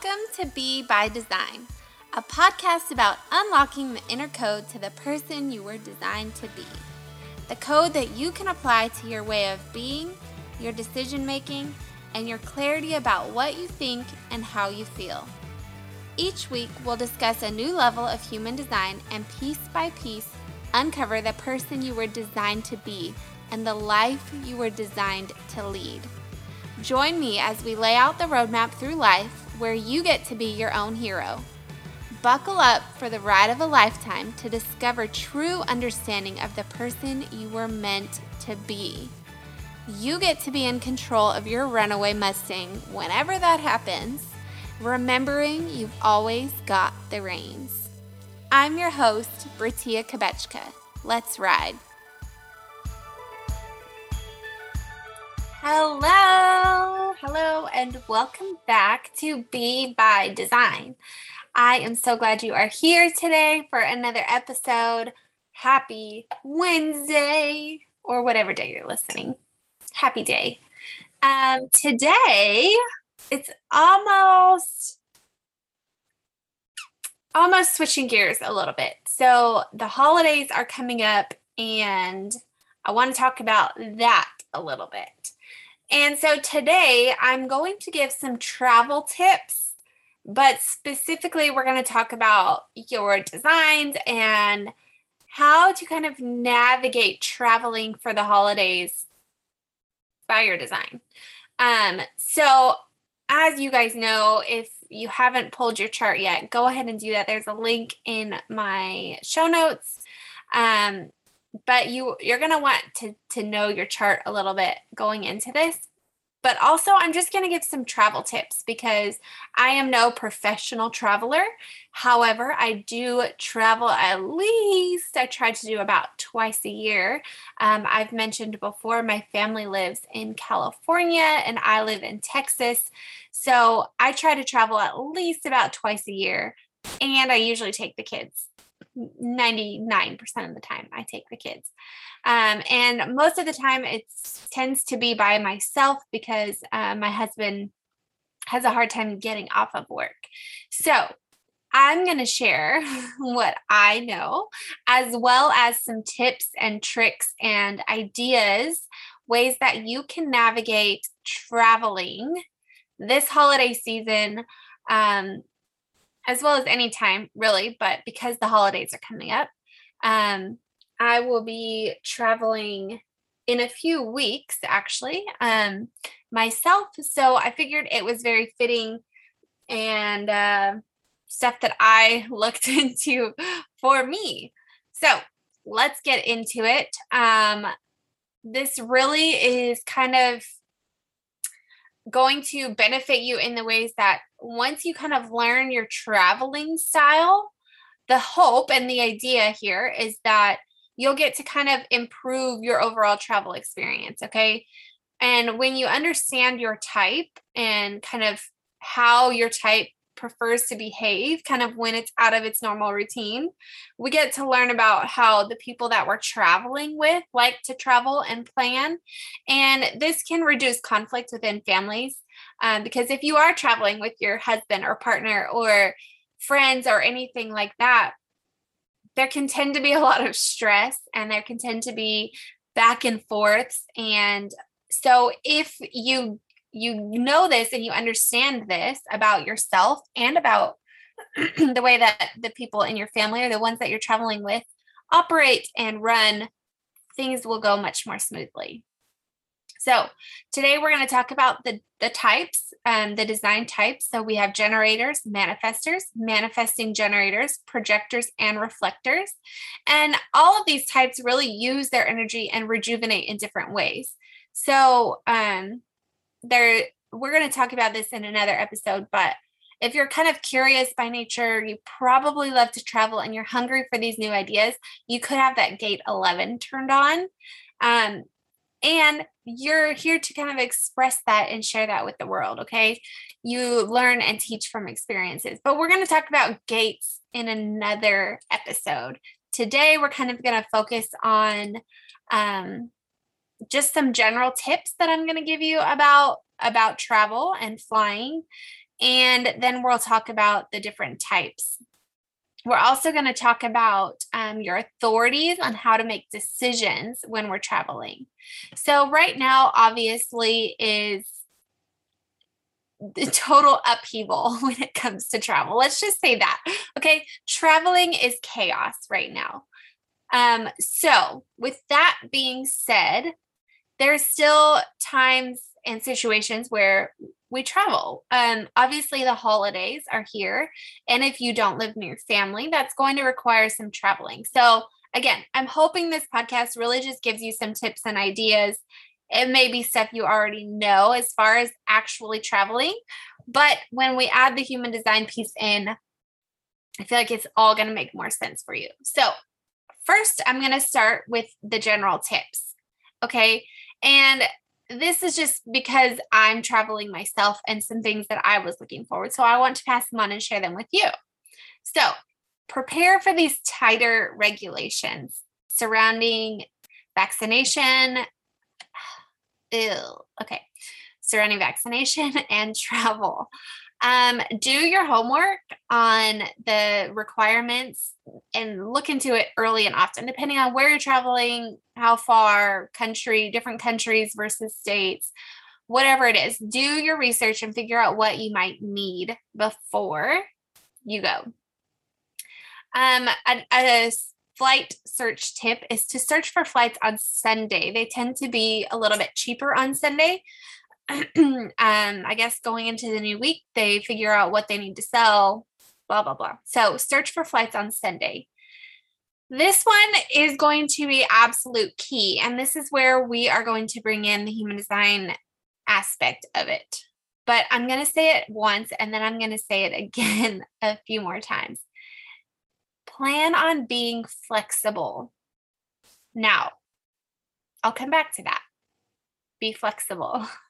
Welcome to Be by Design, a podcast about unlocking the inner code to the person you were designed to be. The code that you can apply to your way of being, your decision making, and your clarity about what you think and how you feel. Each week, we'll discuss a new level of human design and piece by piece uncover the person you were designed to be and the life you were designed to lead. Join me as we lay out the roadmap through life where you get to be your own hero. Buckle up for the ride of a lifetime to discover true understanding of the person you were meant to be. You get to be in control of your runaway Mustang whenever that happens, remembering you've always got the reins. I'm your host, Bertia Kabechka. Let's ride. Hello, hello, and welcome back to Be by Design. I am so glad you are here today for another episode. Happy Wednesday, or whatever day you're listening. Happy day. Um, today, it's almost almost switching gears a little bit. So the holidays are coming up, and I want to talk about that a little bit. And so today I'm going to give some travel tips, but specifically, we're going to talk about your designs and how to kind of navigate traveling for the holidays by your design. Um, so, as you guys know, if you haven't pulled your chart yet, go ahead and do that. There's a link in my show notes. Um, but you you're going to want to to know your chart a little bit going into this. But also i'm just going to give some travel tips because i am no professional traveler. However i do travel at least i try to do about twice a year. Um, i've mentioned before my family lives in california and i live in texas. So i try to travel at least about twice a year and i usually take the kids 99% of the time I take the kids. Um, and most of the time it tends to be by myself because uh, my husband has a hard time getting off of work. So I'm going to share what I know, as well as some tips and tricks and ideas, ways that you can navigate traveling this holiday season um, as well as any time really, but because the holidays are coming up, um, I will be traveling in a few weeks actually um, myself. So I figured it was very fitting and uh, stuff that I looked into for me. So let's get into it. Um, this really is kind of going to benefit you in the ways that once you kind of learn your traveling style, the hope and the idea here is that you'll get to kind of improve your overall travel experience. Okay. And when you understand your type and kind of how your type prefers to behave kind of when it's out of its normal routine. We get to learn about how the people that we're traveling with like to travel and plan. And this can reduce conflict within families um, because if you are traveling with your husband or partner or friends or anything like that, there can tend to be a lot of stress and there can tend to be back and forths. And so if you you know this and you understand this about yourself and about the way that the people in your family or the ones that you're traveling with operate and run, things will go much more smoothly. So today we're going to talk about the, the types, um, the design types. So we have generators, manifestors, manifesting generators, projectors, and reflectors. And all of these types really use their energy and rejuvenate in different ways. So um, there we're going to talk about this in another episode but if you're kind of curious by nature you probably love to travel and you're hungry for these new ideas you could have that gate 11 turned on. Um, and you're here to kind of express that and share that with the world okay? You learn and teach from experiences but we're going to talk about gates in another episode. Today we're kind of going to focus on um, just some general tips that I'm going to give you about about travel and flying And then we'll talk about the different types. We're also going to talk about um, your authorities on how to make decisions when we're traveling. So, right now, obviously, is the total upheaval when it comes to travel. Let's just say that. Okay. Traveling is chaos right now. Um, so, with that being said, there's still times and situations where we travel. Um, obviously, the holidays are here. And if you don't live near family, that's going to require some traveling. So, again, I'm hoping this podcast really just gives you some tips and ideas. It may be stuff you already know as far as actually traveling. But when we add the human design piece in, I feel like it's all going to make more sense for you. So, first, I'm going to start with the general tips. Okay. And this is just because I'm traveling myself and some things that I was looking forward. So I want to pass them on and share them with you. So prepare for these tighter regulations surrounding vaccination. Ew, okay. Surrounding vaccination and travel. Um, do your homework on the requirements and look into it early and often, depending on where you're traveling, how far, country, different countries versus states, whatever it is. Do your research and figure out what you might need before you go. Um, a, a flight search tip is to search for flights on Sunday. They tend to be a little bit cheaper on Sunday. um, I guess going into the new week, they figure out what they need to sell, blah, blah, blah. So search for flights on Sunday. This one is going to be absolute key. And this is where we are going to bring in the human design aspect of it. But I'm going to say it once and then I'm going to say it again a few more times. Plan on being flexible. Now, I'll come back to that. Be flexible.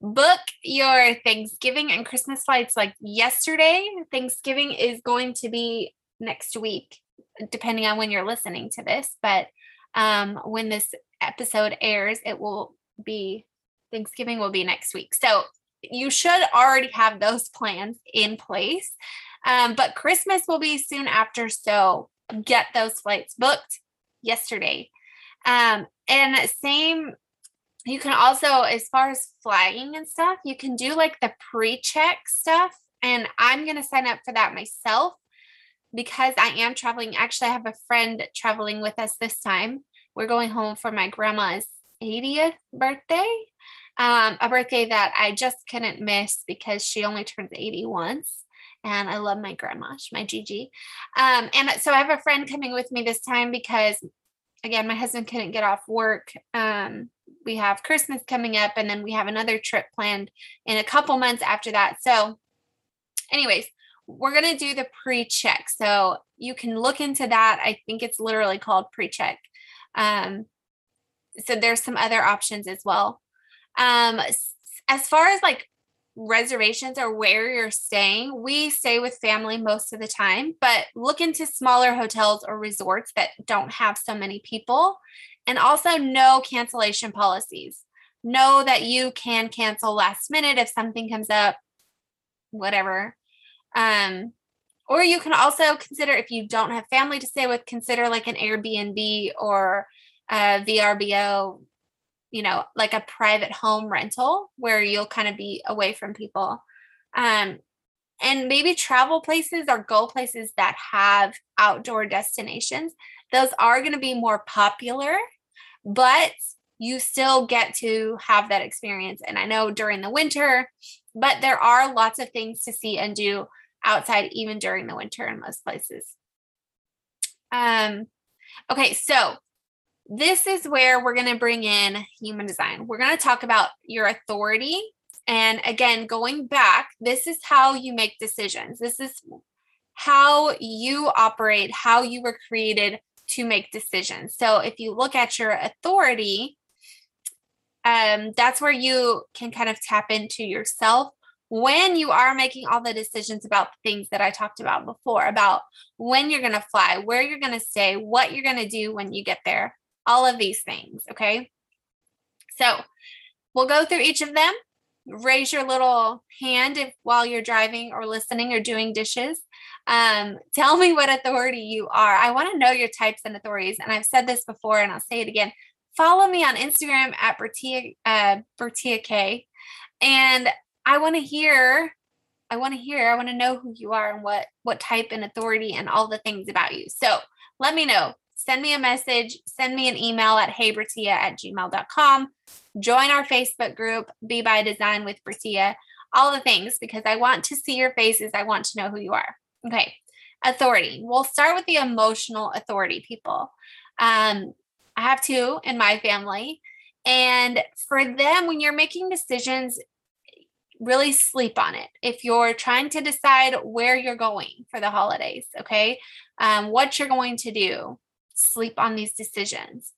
book your Thanksgiving and Christmas flights like yesterday. Thanksgiving is going to be next week, depending on when you're listening to this. But um, when this episode airs, it will be Thanksgiving will be next week. So you should already have those plans in place. Um, but Christmas will be soon after. So get those flights booked yesterday. Um, and same you can also, as far as flagging and stuff, you can do like the pre check stuff. And I'm going to sign up for that myself because I am traveling. Actually, I have a friend traveling with us this time. We're going home for my grandma's 80th birthday, um, a birthday that I just couldn't miss because she only turns 80 once. And I love my grandma, my Gigi. Um, and so I have a friend coming with me this time because, again, my husband couldn't get off work. Um, we have Christmas coming up, and then we have another trip planned in a couple months after that. So, anyways, we're going to do the pre check. So, you can look into that. I think it's literally called pre check. Um, so, there's some other options as well. Um, as far as like reservations or where you're staying, we stay with family most of the time, but look into smaller hotels or resorts that don't have so many people and also no cancellation policies. Know that you can cancel last minute if something comes up, whatever. Um, or you can also consider if you don't have family to stay with, consider like an Airbnb or a VRBO, you know, like a private home rental where you'll kind of be away from people. Um, and maybe travel places or go places that have outdoor destinations. Those are going to be more popular but you still get to have that experience. And I know during the winter, but there are lots of things to see and do outside even during the winter in most places. Um, okay, so this is where we're going to bring in human design. We're going to talk about your authority. And again, going back, this is how you make decisions. This is how you operate, how you were created, to make decisions. So if you look at your authority, um, that's where you can kind of tap into yourself when you are making all the decisions about the things that I talked about before about when you're going to fly, where you're going to stay, what you're going to do when you get there, all of these things. Okay. So we'll go through each of them. raise your little hand if while you're driving or listening or doing dishes. Um, tell me what authority you are. I want to know your types and authorities. And I've said this before and I'll say it again. Follow me on Instagram at Bertia, uh, Bertia K. And I want to hear, I want to hear, I want to know who you are and what what type and authority and all the things about you. So let me know. Send me a message, send me an email at heybertia at gmail.com. Join our Facebook group, Be by Design with Bertia, all the things because I want to see your faces. I want to know who you are. Okay. Authority. We'll start with the emotional authority people. Um, I have two in my family. And for them, when you're making decisions, really sleep on it. If you're trying to decide where you're going for the holidays, okay, um, what you're going to do, sleep on these decisions.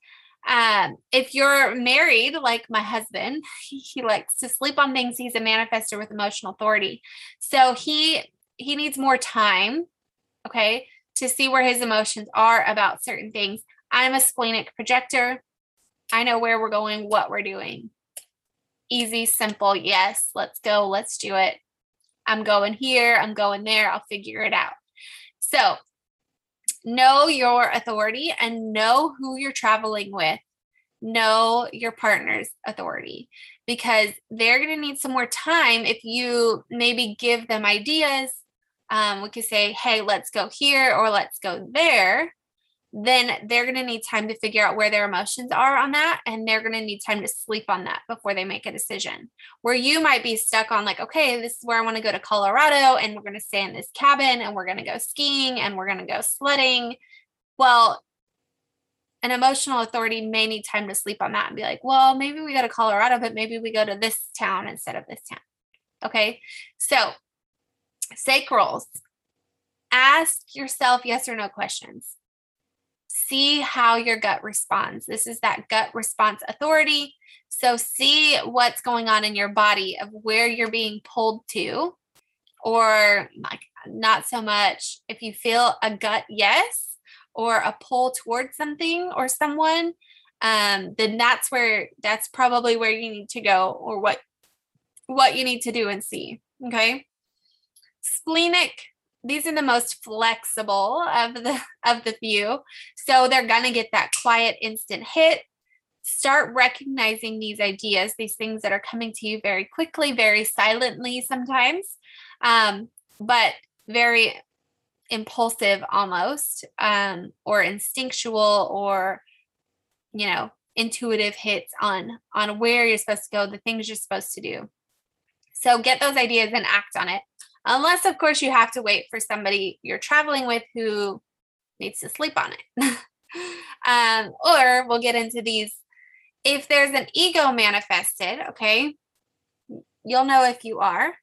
Um, if you're married, like my husband, he likes to sleep on things. He's a manifestor with emotional authority. So he he needs more time, okay, to see where his emotions are about certain things. I'm a splenic projector. I know where we're going, what we're doing. Easy, simple. Yes, let's go. Let's do it. I'm going here. I'm going there. I'll figure it out. So know your authority and know who you're traveling with. Know your partner's authority because they're going to need some more time if you maybe give them ideas. Um, we could say, hey, let's go here or let's go there then they're going to need time to figure out where their emotions are on that and they're going to need time to sleep on that before they make a decision. Where you might be stuck on like okay this is where i want to go to colorado and we're going to stay in this cabin and we're going to go skiing and we're going to go sledding. Well an emotional authority may need time to sleep on that and be like well maybe we go to colorado but maybe we go to this town instead of this town. Okay? So sacrals. Ask yourself yes or no questions see how your gut responds. This is that gut response authority. So see what's going on in your body of where you're being pulled to, or like not so much. If you feel a gut yes or a pull towards something or someone, um, then that's where that's probably where you need to go or what what you need to do and see. Okay. Splenic these are the most flexible of the of the few. So they're going to get that quiet instant hit. Start recognizing these ideas these things that are coming to you very quickly very silently sometimes um, but very impulsive almost um, or instinctual or you know intuitive hits on on where you're supposed to go the things you're supposed to do. So get those ideas and act on it unless of course you have to wait for somebody you're traveling with who needs to sleep on it. Um, or we'll get into these. If there's an ego manifested okay you'll know if you are.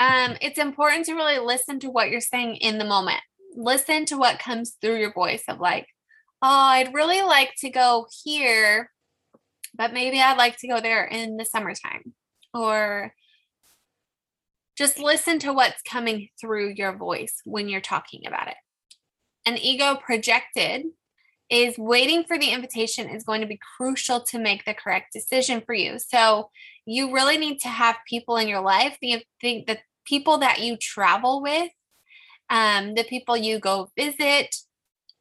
Um, it's important to really listen to what you're saying in the moment. Listen to what comes through your voice of like oh i'd really like to go here but maybe i'd like to go there in the summertime or just listen to what's coming through your voice when you're talking about it. An ego projected is waiting for the invitation is going to be crucial to make the correct decision for you. So you really need to have people in your life, the, the, the people that you travel with, um, the people you go visit.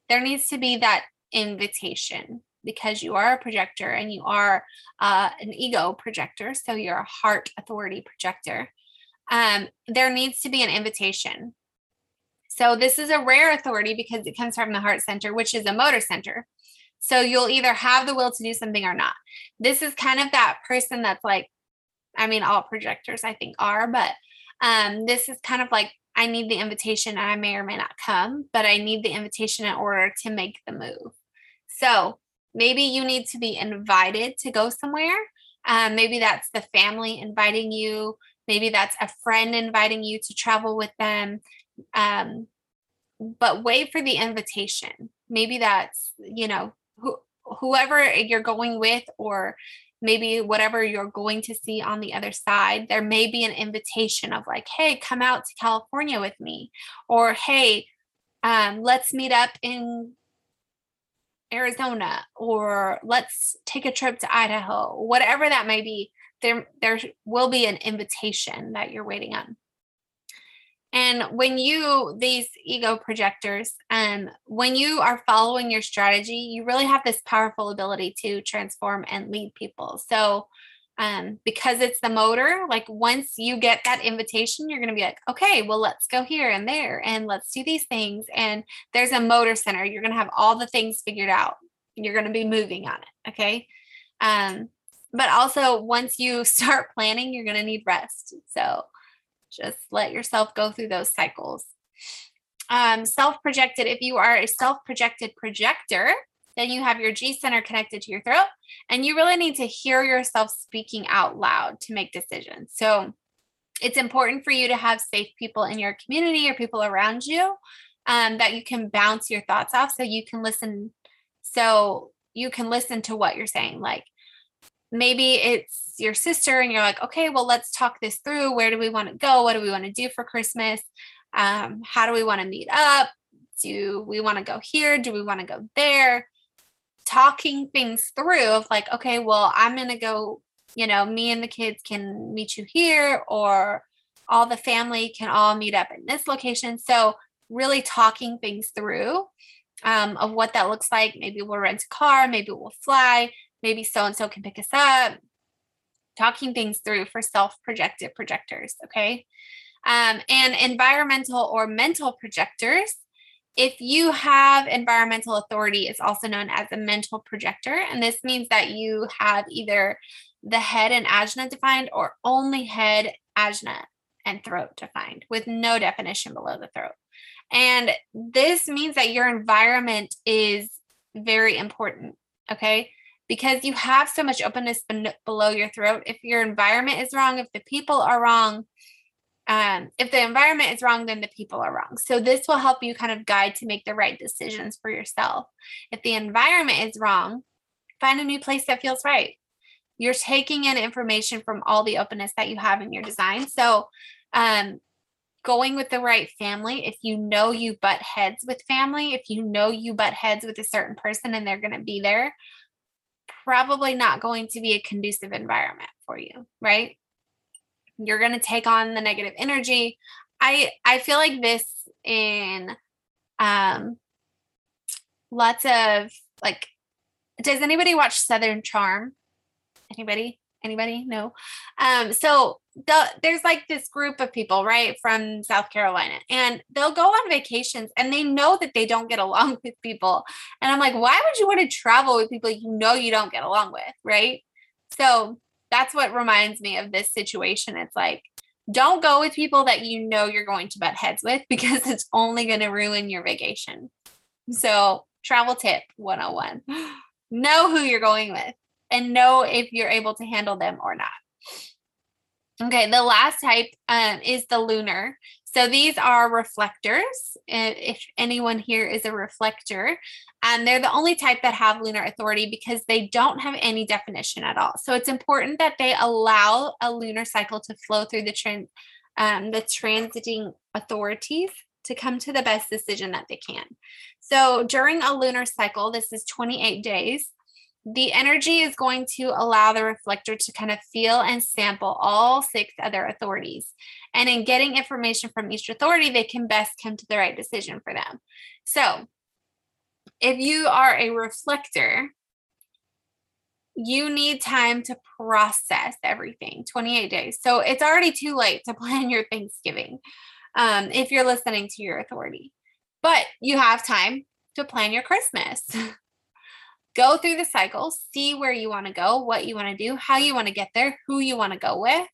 There needs to be that invitation because you are a projector and you are uh, an ego projector. So you're a heart authority projector. Um, there needs to be an invitation. So this is a rare authority because it comes from the heart center, which is a motor center. So you'll either have the will to do something or not. This is kind of that person that's like, I mean, all projectors I think are, but um, this is kind of like I need the invitation and I may or may not come, but I need the invitation in order to make the move. So maybe you need to be invited to go somewhere. Um, maybe that's the family inviting you. Maybe that's a friend inviting you to travel with them. Um, but wait for the invitation. Maybe that's, you know, who, whoever you're going with, or maybe whatever you're going to see on the other side, there may be an invitation of like, hey, come out to California with me, or hey, um, let's meet up in Arizona or let's take a trip to Idaho, whatever that may be, there there will be an invitation that you're waiting on. And when you, these ego projectors, um, when you are following your strategy, you really have this powerful ability to transform and lead people. So, um, because it's the motor, like once you get that invitation, you're going to be like, okay, well, let's go here and there and let's do these things. And there's a motor center. You're going to have all the things figured out. You're going to be moving on it. Okay. Um, but also, once you start planning, you're going to need rest. So, just let yourself go through those cycles. Um, self projected, if you are a self projected projector, then you have your G center connected to your throat, and you really need to hear yourself speaking out loud to make decisions. So it's important for you to have safe people in your community or people around you um, that you can bounce your thoughts off so you can listen. So you can listen to what you're saying. Like maybe it's your sister and you're like, okay, well, let's talk this through. Where do we want to go? What do we want to do for Christmas? Um, how do we want to meet up? Do we want to go here? Do we want to go there? Talking things through of like, okay, well, I'm going to go, you know, me and the kids can meet you here, or all the family can all meet up in this location. So, really talking things through um, of what that looks like. Maybe we'll rent a car, maybe we'll fly, maybe so and so can pick us up talking things through for self projected projectors okay um, and environmental or mental projectors if you have environmental authority it's also known as a mental projector and this means that you have either the head and ajna defined or only head ajna and throat defined with no definition below the throat and this means that your environment is very important okay because you have so much openness below your throat. If your environment is wrong, if the people are wrong, um, if the environment is wrong, then the people are wrong. So this will help you kind of guide to make the right decisions for yourself. If the environment is wrong, find a new place that feels right. You're taking in information from all the openness that you have in your design. So, um, going with the right family, if you know you butt heads with family, if you know you butt heads with a certain person and they're going to be there, probably not going to be a conducive environment for you, right? You're going to take on the negative energy. I I feel like this in um lots of like does anybody watch Southern Charm? Anybody? Anybody? No. Um, so the, there's like this group of people, right, from South Carolina, and they'll go on vacations and they know that they don't get along with people. And I'm like, why would you want to travel with people you know you don't get along with, right? So that's what reminds me of this situation. It's like, don't go with people that you know you're going to butt heads with because it's only going to ruin your vacation. So, travel tip 101 know who you're going with and know if you're able to handle them or not. Okay, the last type um, is the lunar. So these are reflectors. If anyone here is a reflector, and they're the only type that have lunar authority because they don't have any definition at all. So it's important that they allow a lunar cycle to flow through the trend, um, the transiting authorities to come to the best decision that they can. So during a lunar cycle, this is 28 days the energy is going to allow the reflector to kind of feel and sample all six other authorities. And in getting information from each authority, they can best come to the right decision for them. So, if you are a reflector, you need time to process everything 28 days. So, it's already too late to plan your Thanksgiving um, if you're listening to your authority, but you have time to plan your Christmas. go through the cycle, see where you want to go, what you want to do, how you want to get there, who you want to go with.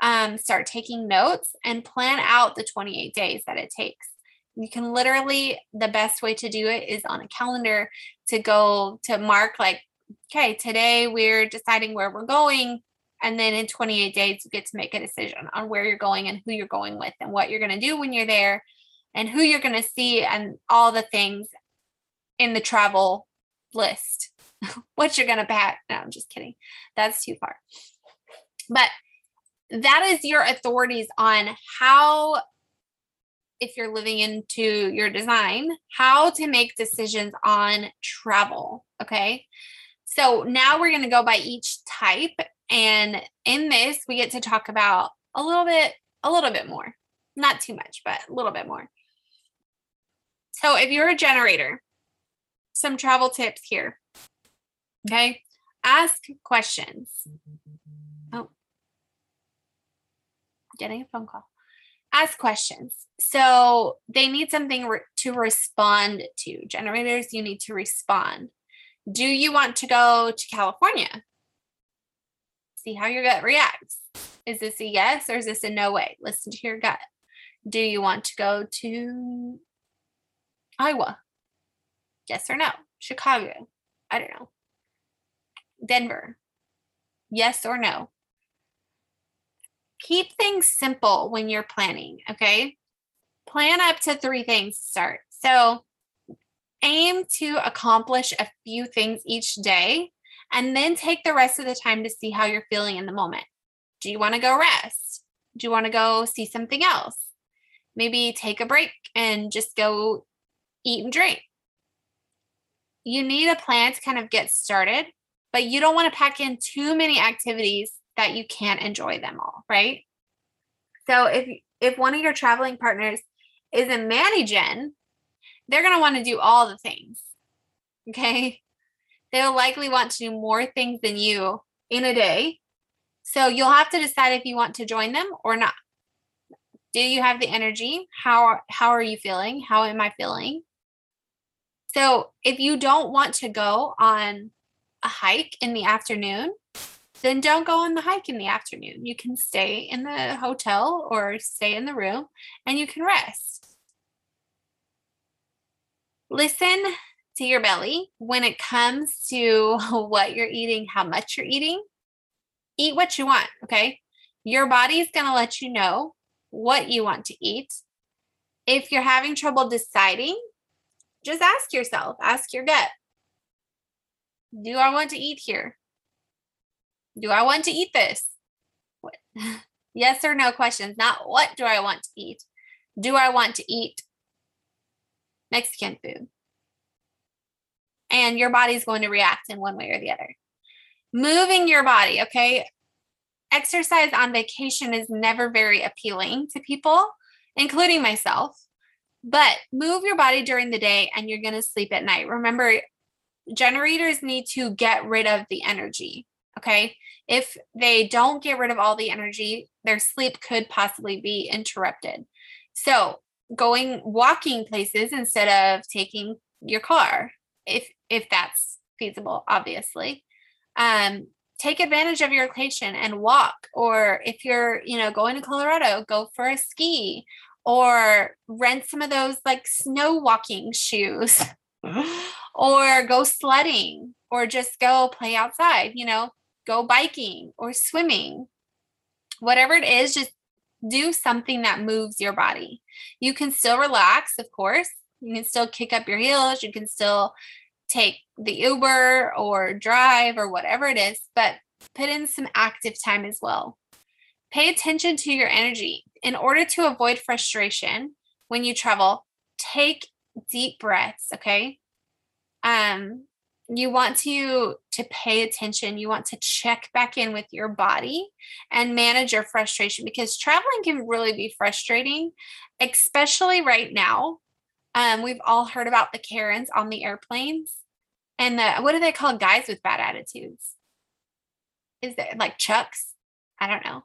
Um, start taking notes and plan out the 28 days that it takes. You can literally, the best way to do it is on a calendar to go to mark, like, okay, today we're deciding where we're going. And then in 28 days, you get to make a decision on where you're going and who you're going with and what you're going to do when you're there and who you're going to see and all the things in the travel list what you're going to pack. No, I'm just kidding. That's too far. But that is your authorities on how if you're living into your design, how to make decisions on travel. Okay. So now we're going to go by each type. And in this, we get to talk about a little bit, a little bit more, not too much, but a little bit more. So if you're a generator, some travel tips here. Okay. Ask questions. Oh, getting a phone call. Ask questions. So they need something re- to respond to. Generators, you need to respond. Do you want to go to California? See how your gut reacts. Is this a yes or is this a no way? Listen to your gut. Do you want to go to Iowa? Yes or no? Chicago? I don't know. Denver? Yes or no? Keep things simple when you're planning, okay? Plan up to three things to start. So aim to accomplish a few things each day and then take the rest of the time to see how you're feeling in the moment. Do you want to go rest? Do you want to go see something else? Maybe take a break and just go eat and drink. You need a plan to kind of get started, but you don't want to pack in too many activities that you can't enjoy them all, right? So if if one of your traveling partners is a manny-gen, they're going to want to do all the things. Okay? They'll likely want to do more things than you in a day. So you'll have to decide if you want to join them or not. Do you have the energy? How how are you feeling? How am I feeling? So if you don't want to go on a hike in the afternoon, then don't go on the hike in the afternoon. You can stay in the hotel or stay in the room and you can rest. Listen to your belly when it comes to what you're eating, how much you're eating. Eat what you want, okay? Your body is going to let you know what you want to eat. If you're having trouble deciding, just ask yourself, ask your gut. Do I want to eat here? Do I want to eat this? What? yes or no questions, not what do I want to eat? Do I want to eat Mexican food? And your body's going to react in one way or the other. Moving your body, okay? Exercise on vacation is never very appealing to people, including myself. But move your body during the day and you're going to sleep at night. Remember, generators need to get rid of the energy. Okay. If they don't get rid of all the energy, their sleep could possibly be interrupted. So, going walking places instead of taking your car, if if that's feasible, obviously. Um, take advantage of your location and walk. Or if you're, you know, going to Colorado, go for a ski or rent some of those like snow walking shoes or go sledding or just go play outside, you know, go biking or swimming. Whatever it is, just do something that moves your body. You can still relax, of course. You can still kick up your heels. You can still take the Uber or drive or whatever it is, but put in some active time as well. Pay attention to your energy. In order to avoid frustration when you travel, take deep breaths, okay? Um you want to to pay attention. You want to check back in with your body and manage your frustration because traveling can really be frustrating especially right now. Um, we've all heard about the karens on the airplanes and the what do they call guys with bad attitudes? Is it like chucks? I don't know.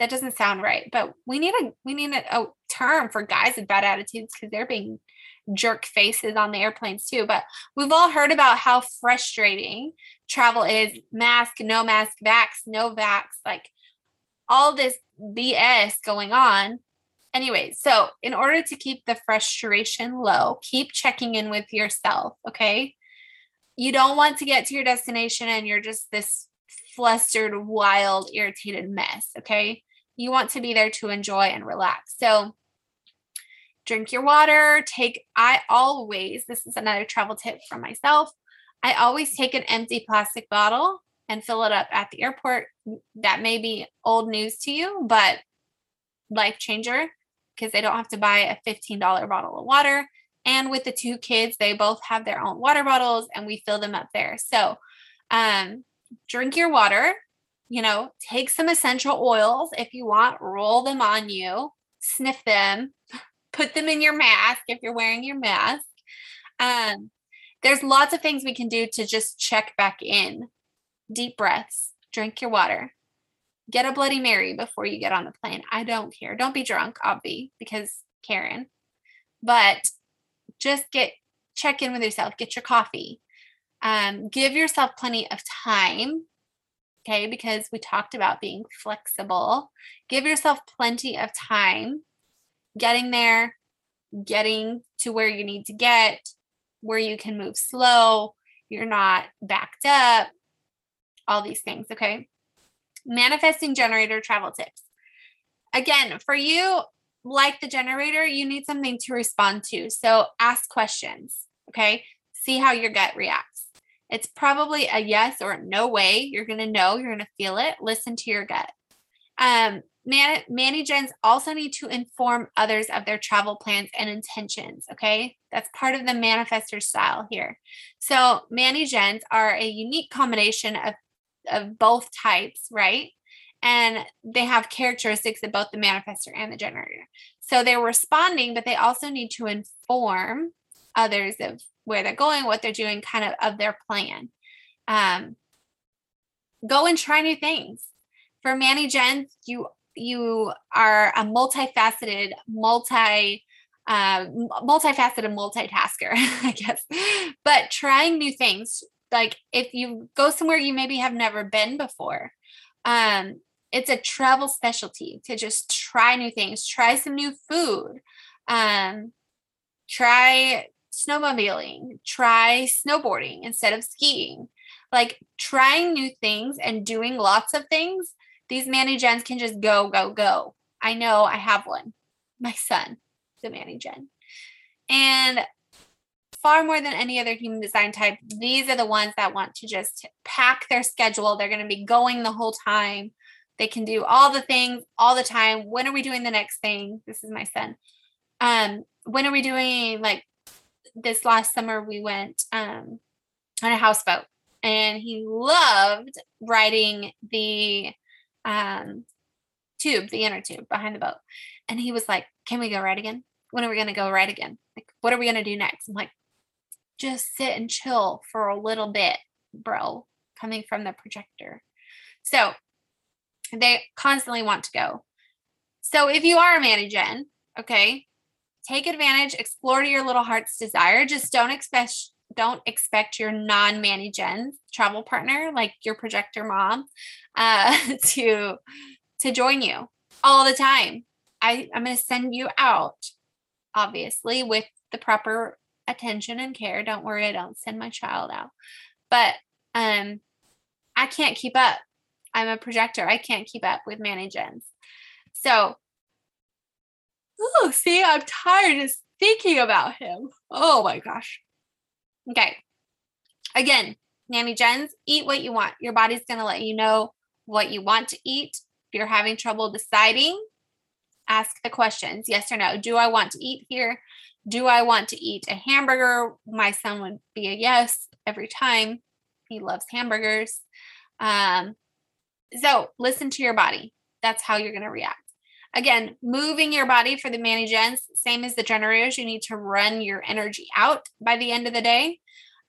That doesn't sound right but we need a we need a, a term for guys with bad attitudes because they're being jerk faces on the airplanes too. But we've all heard about how frustrating travel is mask, no mask, vax, no vax, like all this BS going on. Anyway, so in order to keep the frustration low, keep checking in with yourself, okay? You don't want to get to your destination and you're just this flustered, wild, irritated mess, okay? You want to be there to enjoy and relax. So, drink your water. Take, I always, this is another travel tip from myself. I always take an empty plastic bottle and fill it up at the airport. That may be old news to you, but life changer. because they don't have to buy a $15 bottle of water. And with the two kids, they both have their own water bottles and we fill them up there. So um, drink your water, you know, take some essential oils if you want, roll them on you, sniff them, put them in your mask if you're wearing your mask. Um, there's lots of things we can do to just check back in. Deep breaths, drink your water, get a Bloody Mary before you get on the plane. I don't care. Don't be drunk, obvi, because Karen. But just get check in with yourself, get your coffee. Um, give yourself plenty of time. Okay, because we talked about being flexible. Give yourself plenty of time getting there, getting to where you need to get, where you can move slow, you're not backed up, all these things. Okay. Manifesting generator travel tips. Again, for you, like the generator, you need something to respond to. So ask questions. Okay. See how your gut reacts. It's probably a yes or no way. You're going to know, you're going to feel it. Listen to your gut. Um, Man- Manny Gens also need to inform others of their travel plans and intentions. Okay. That's part of the manifestor style here. So, Manny Gens are a unique combination of, of both types, right? And they have characteristics of both the manifestor and the generator. So, they're responding, but they also need to inform others of where they're going, what they're doing, kind of of their plan. Um, go and try new things. For Manny Gens, you you are a multifaceted, multi uh, multifaceted multitasker, I guess. But trying new things, like if you go somewhere you maybe have never been before, um, it's a travel specialty to just try new things, try some new food, um, try snowmobiling, try snowboarding instead of skiing. Like trying new things and doing lots of things these Manny Gens can just go, go, go. I know I have one. My son, the Manny Gen. And far more than any other human design type, these are the ones that want to just pack their schedule. They're going to be going the whole time. They can do all the things all the time. When are we doing the next thing? This is my son. Um, when are we doing like this last summer we went um on a houseboat and he loved riding the um, tube, the inner tube behind the boat. And he was like, Can we go ride again? When are we going to go ride again? Like, what are we going to do next? I'm like, Just sit and chill for a little bit, bro, coming from the projector. So they constantly want to go. So if you are a Manny Gen, okay, take advantage, explore to your little heart's desire. Just don't expect don't expect your non Manny Gen travel partner, like your projector mom, uh, to to join you all the time. I, I'm going to send you out, obviously, with the proper attention and care. Don't worry, I don't send my child out. But um, I can't keep up. I'm a projector. I can't keep up with Manny Gens. So, oh, see, I'm tired just thinking about him. Oh my gosh. Okay. Again, Manny Gens, eat what you want. Your body's going to let you know what you want to eat. If you're having trouble deciding, ask the questions yes or no. Do I want to eat here? Do I want to eat a hamburger? My son would be a yes every time. He loves hamburgers. Um, so listen to your body. That's how you're going to react. Again, moving your body for the Manny Gens, same as the generators, you need to run your energy out by the end of the day.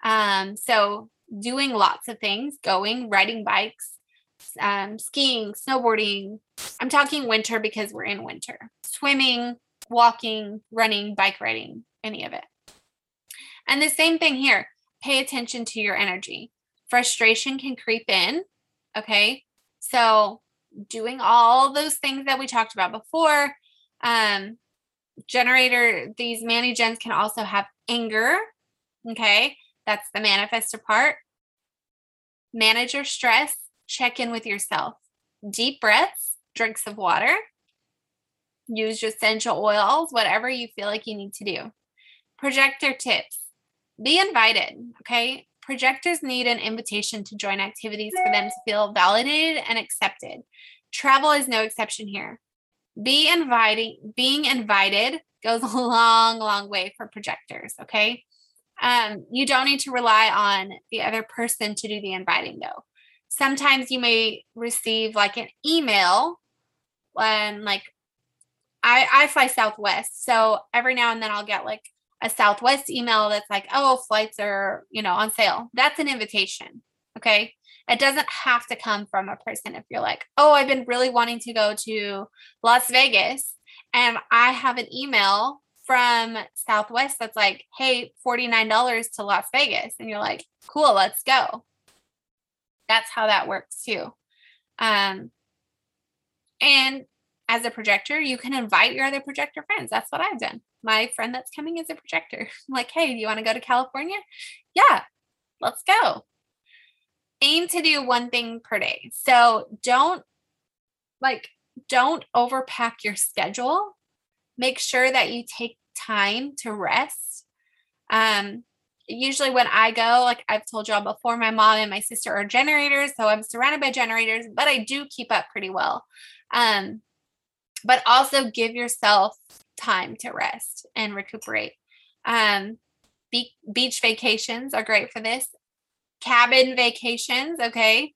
Um, so doing lots of things, going, riding bikes, um, skiing, snowboarding. I'm talking winter because we're in winter. Swimming, walking, running, bike riding, any of it. And the same thing here. Pay attention to your energy. Frustration can creep in. Okay. So doing all those things that we talked about before. Um, generator, these Manny Gens can also have anger. Okay. That's the manifestor part. Manage your stress. Check in with yourself. Deep breaths, drinks of water. Use your essential oils, whatever you feel like you need to do. Projector tips. Be invited. Okay. Projectors need an invitation to join activities for them to feel validated and accepted. Travel is no exception here. Be inviting, being invited goes a long, long way for projectors. Okay. Um, you don't need to rely on the other person to do the inviting though. Sometimes you may receive like an email when like I, I fly Southwest. So every now and then I'll get like a Southwest email that's like, oh, flights are, you know, on sale. That's an invitation. Okay. It doesn't have to come from a person. If you're like, oh, I've been really wanting to go to Las Vegas and I have an email from Southwest that's like, hey, $49 to Las Vegas. And you're like, cool, let's go. That's how that works too. Um, and as a projector, you can invite your other projector friends. That's what I've done. My friend that's coming is a projector. I'm like, hey, do you want to go to California? Yeah, let's go. Aim to do one thing per day. So don't like, don't overpack your schedule. Make sure that you take time to rest. Um, usually when I go, like I've told y'all before, my mom and my sister are generators, so I'm surrounded by generators, but I do keep up pretty well. Um, but also give yourself time to rest and recuperate. Um, be- beach vacations are great for this. Cabin vacations, okay.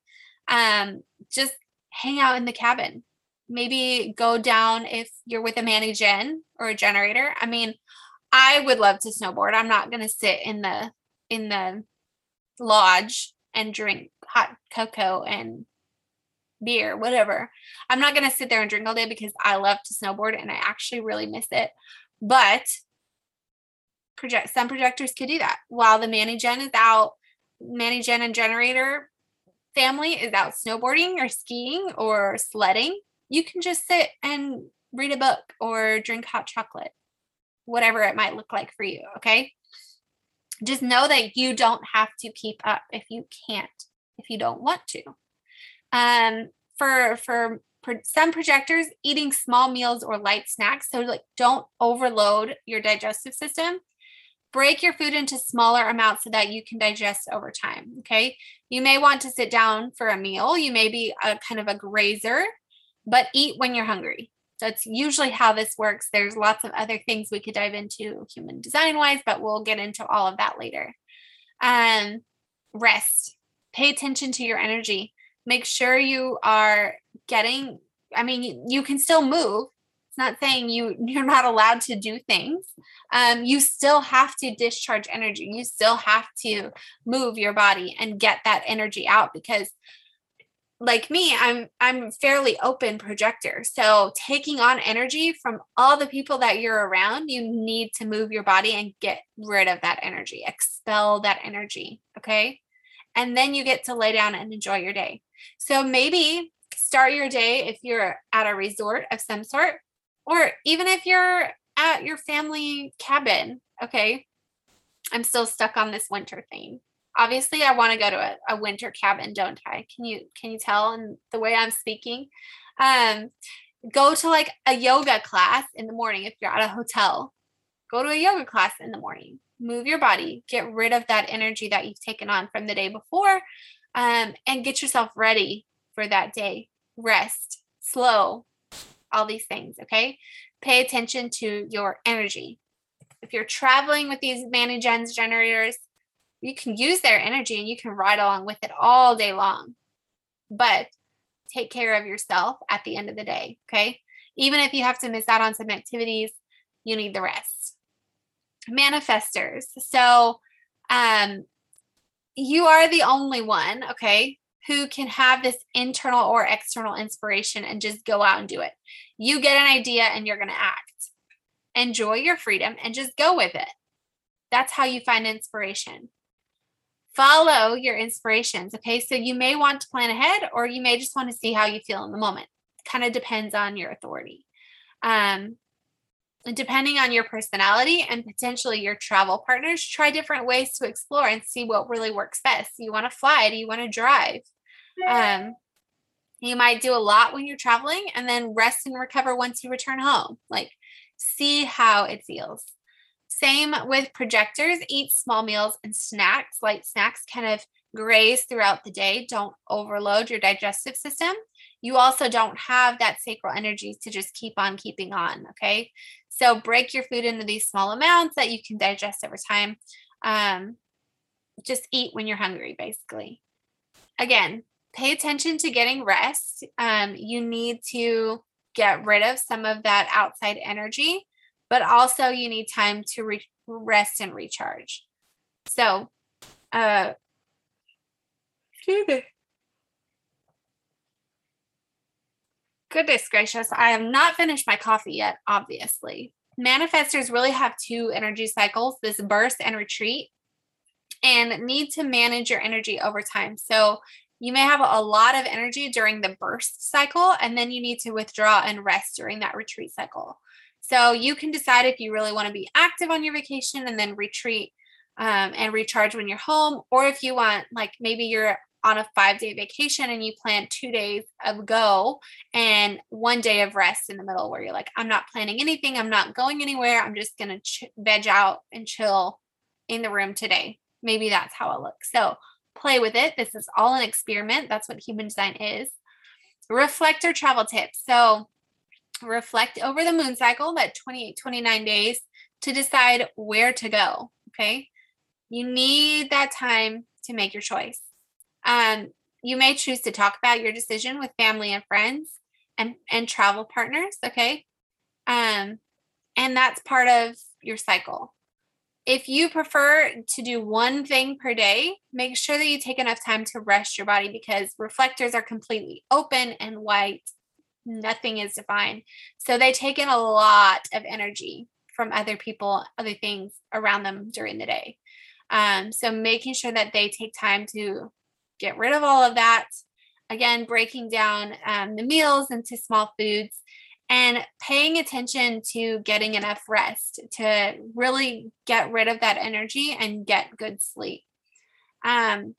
Um, just hang out in the cabin. Maybe go down if you're with a Manny Gen or a generator. I mean, I would love to snowboard. I'm not gonna sit in the in the lodge and drink hot cocoa and beer, whatever. I'm not going to sit there and drink all day because I love to snowboard and I actually really miss it. But project some projectors could do that while the Manny Gen is out. Manny Gen and Generator family is out snowboarding or skiing or sledding. You can just sit and read a book or drink hot chocolate, whatever it might look like for you. Okay. Just know that you don't have to keep up if you can't, if you don't want to. Um, for for some projectors, eating small meals or light snacks, so like don't overload your digestive system. Break your food into smaller amounts so that you can digest over time. Okay. You may want to sit down for a meal. You may be a kind of a grazer, but eat when you're hungry. That's usually how this works. There's lots of other things we could dive into human design wise, but we'll get into all of that later. Um, rest. Pay attention to your energy make sure you are getting i mean you can still move. It's not saying you you're not allowed to do things. Um, you still have to discharge energy. You still have to move your body and get that energy out because like me i'm i'm fairly open projector. So taking on energy from all the people that you're around you need to move your body and get rid of that energy. Expel that energy okay and then you get to lay down and enjoy your day so maybe start your day if you're at a resort of some sort, or even if you're at your family cabin. Okay. I'm still stuck on this winter thing. Obviously, I want to go to a, a winter cabin, don't I? Can you can you tell in the way I'm speaking? Um, go to like a yoga class in the morning if you're at a hotel. Go to a yoga class in the morning. Move your body. Get rid of that energy that you've taken on from the day before um, and get yourself ready for that day. Rest, slow, all these things. Okay. Pay attention to your energy. If you're traveling with these Manny generators, you can use their energy and you can ride along with it all day long. But take care of yourself at the end of the day. Okay. Even if you have to miss out on some activities, you need the rest. Manifestors. So, um, you are the only one, okay, who can have this internal or external inspiration and just go out and do it. You get an idea and you're going to act. Enjoy your freedom and just go with it. That's how you find inspiration. Follow your inspirations, okay? So you may want to plan ahead or you may just want to see how you feel in the moment. Kind of depends on your authority. Um, depending on your personality and potentially your travel partners, try different ways to explore and see what really works best. You want to fly? Do you want to drive? Um, you might do a lot when you're traveling and then rest and recover once you return home. Like, see how it feels. Same with projectors, eat small meals and snacks, light snacks, kind of graze throughout the day. Don't overload your digestive system. You also don't have that sacral energy to just keep on keeping on. Okay. So break your food into these small amounts that you can digest over time. Um, just eat when you're hungry, basically. Again, pay attention to getting rest. Um, you need to get rid of some of that outside energy, but also you need time to re- rest and recharge. So, uh, Goodness gracious, I have not finished my coffee yet, obviously. Manifestors really have two energy cycles this burst and retreat, and need to manage your energy over time. So, you may have a lot of energy during the burst cycle, and then you need to withdraw and rest during that retreat cycle. So, you can decide if you really want to be active on your vacation and then retreat um, and recharge when you're home, or if you want, like maybe you're on a five day vacation and you plan two days of go and one day of rest in the middle where you're like, I'm not planning anything, I'm not going anywhere, I'm just gonna ch- veg out and chill in the room today. Maybe that's how it looks. So play with it. This is all an experiment. That's what human design is. Reflector travel tips. So reflect over the moon cycle, that 28, 29 days, to decide where to go. Okay. You need that time to make your choice. Um, you may choose to talk about your decision with family and friends and, and travel partners. Okay. Um, and that's part of your cycle. If you prefer to do one thing per day, make sure that you take enough time to rest your body because reflectors are completely open and white. Nothing is defined. So they take in a lot of energy from other people, other things around them during the day. Um, so making sure that they take time to get rid of all of that. Again, breaking down um, the meals into small foods and paying attention to getting enough rest to really get rid of that energy and get good sleep. Um,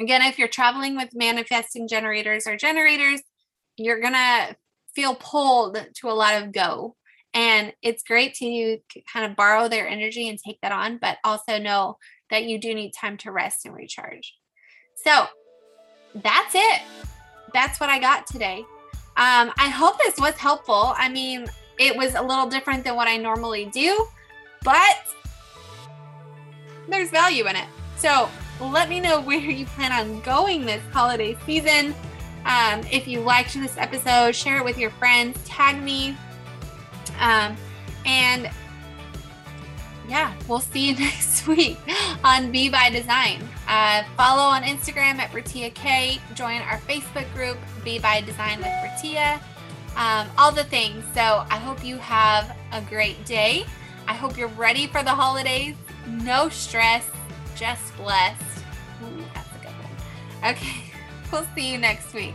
again, if you're traveling with manifesting generators or generators, you're going to feel pulled to a lot of go. And it's great to kind of borrow their energy and take that on, but also know that you do need time to rest and recharge. So that's it. That's what I got today. Um, I hope this was helpful. I mean, it was a little different than what I normally do, but there's value in it. So let me know where you plan on going this holiday season. Um, if you liked this episode, share it with your friends, tag me. Um, and yeah, we'll see you next week on Be by Design. Uh, follow on Instagram at Bertia K. Join our Facebook group, Be by Design with Bertia. Um, all the things. So I hope you have a great day. I hope you're ready for the holidays. No stress, just blessed. Ooh, that's a good one. Okay, we'll see you next week.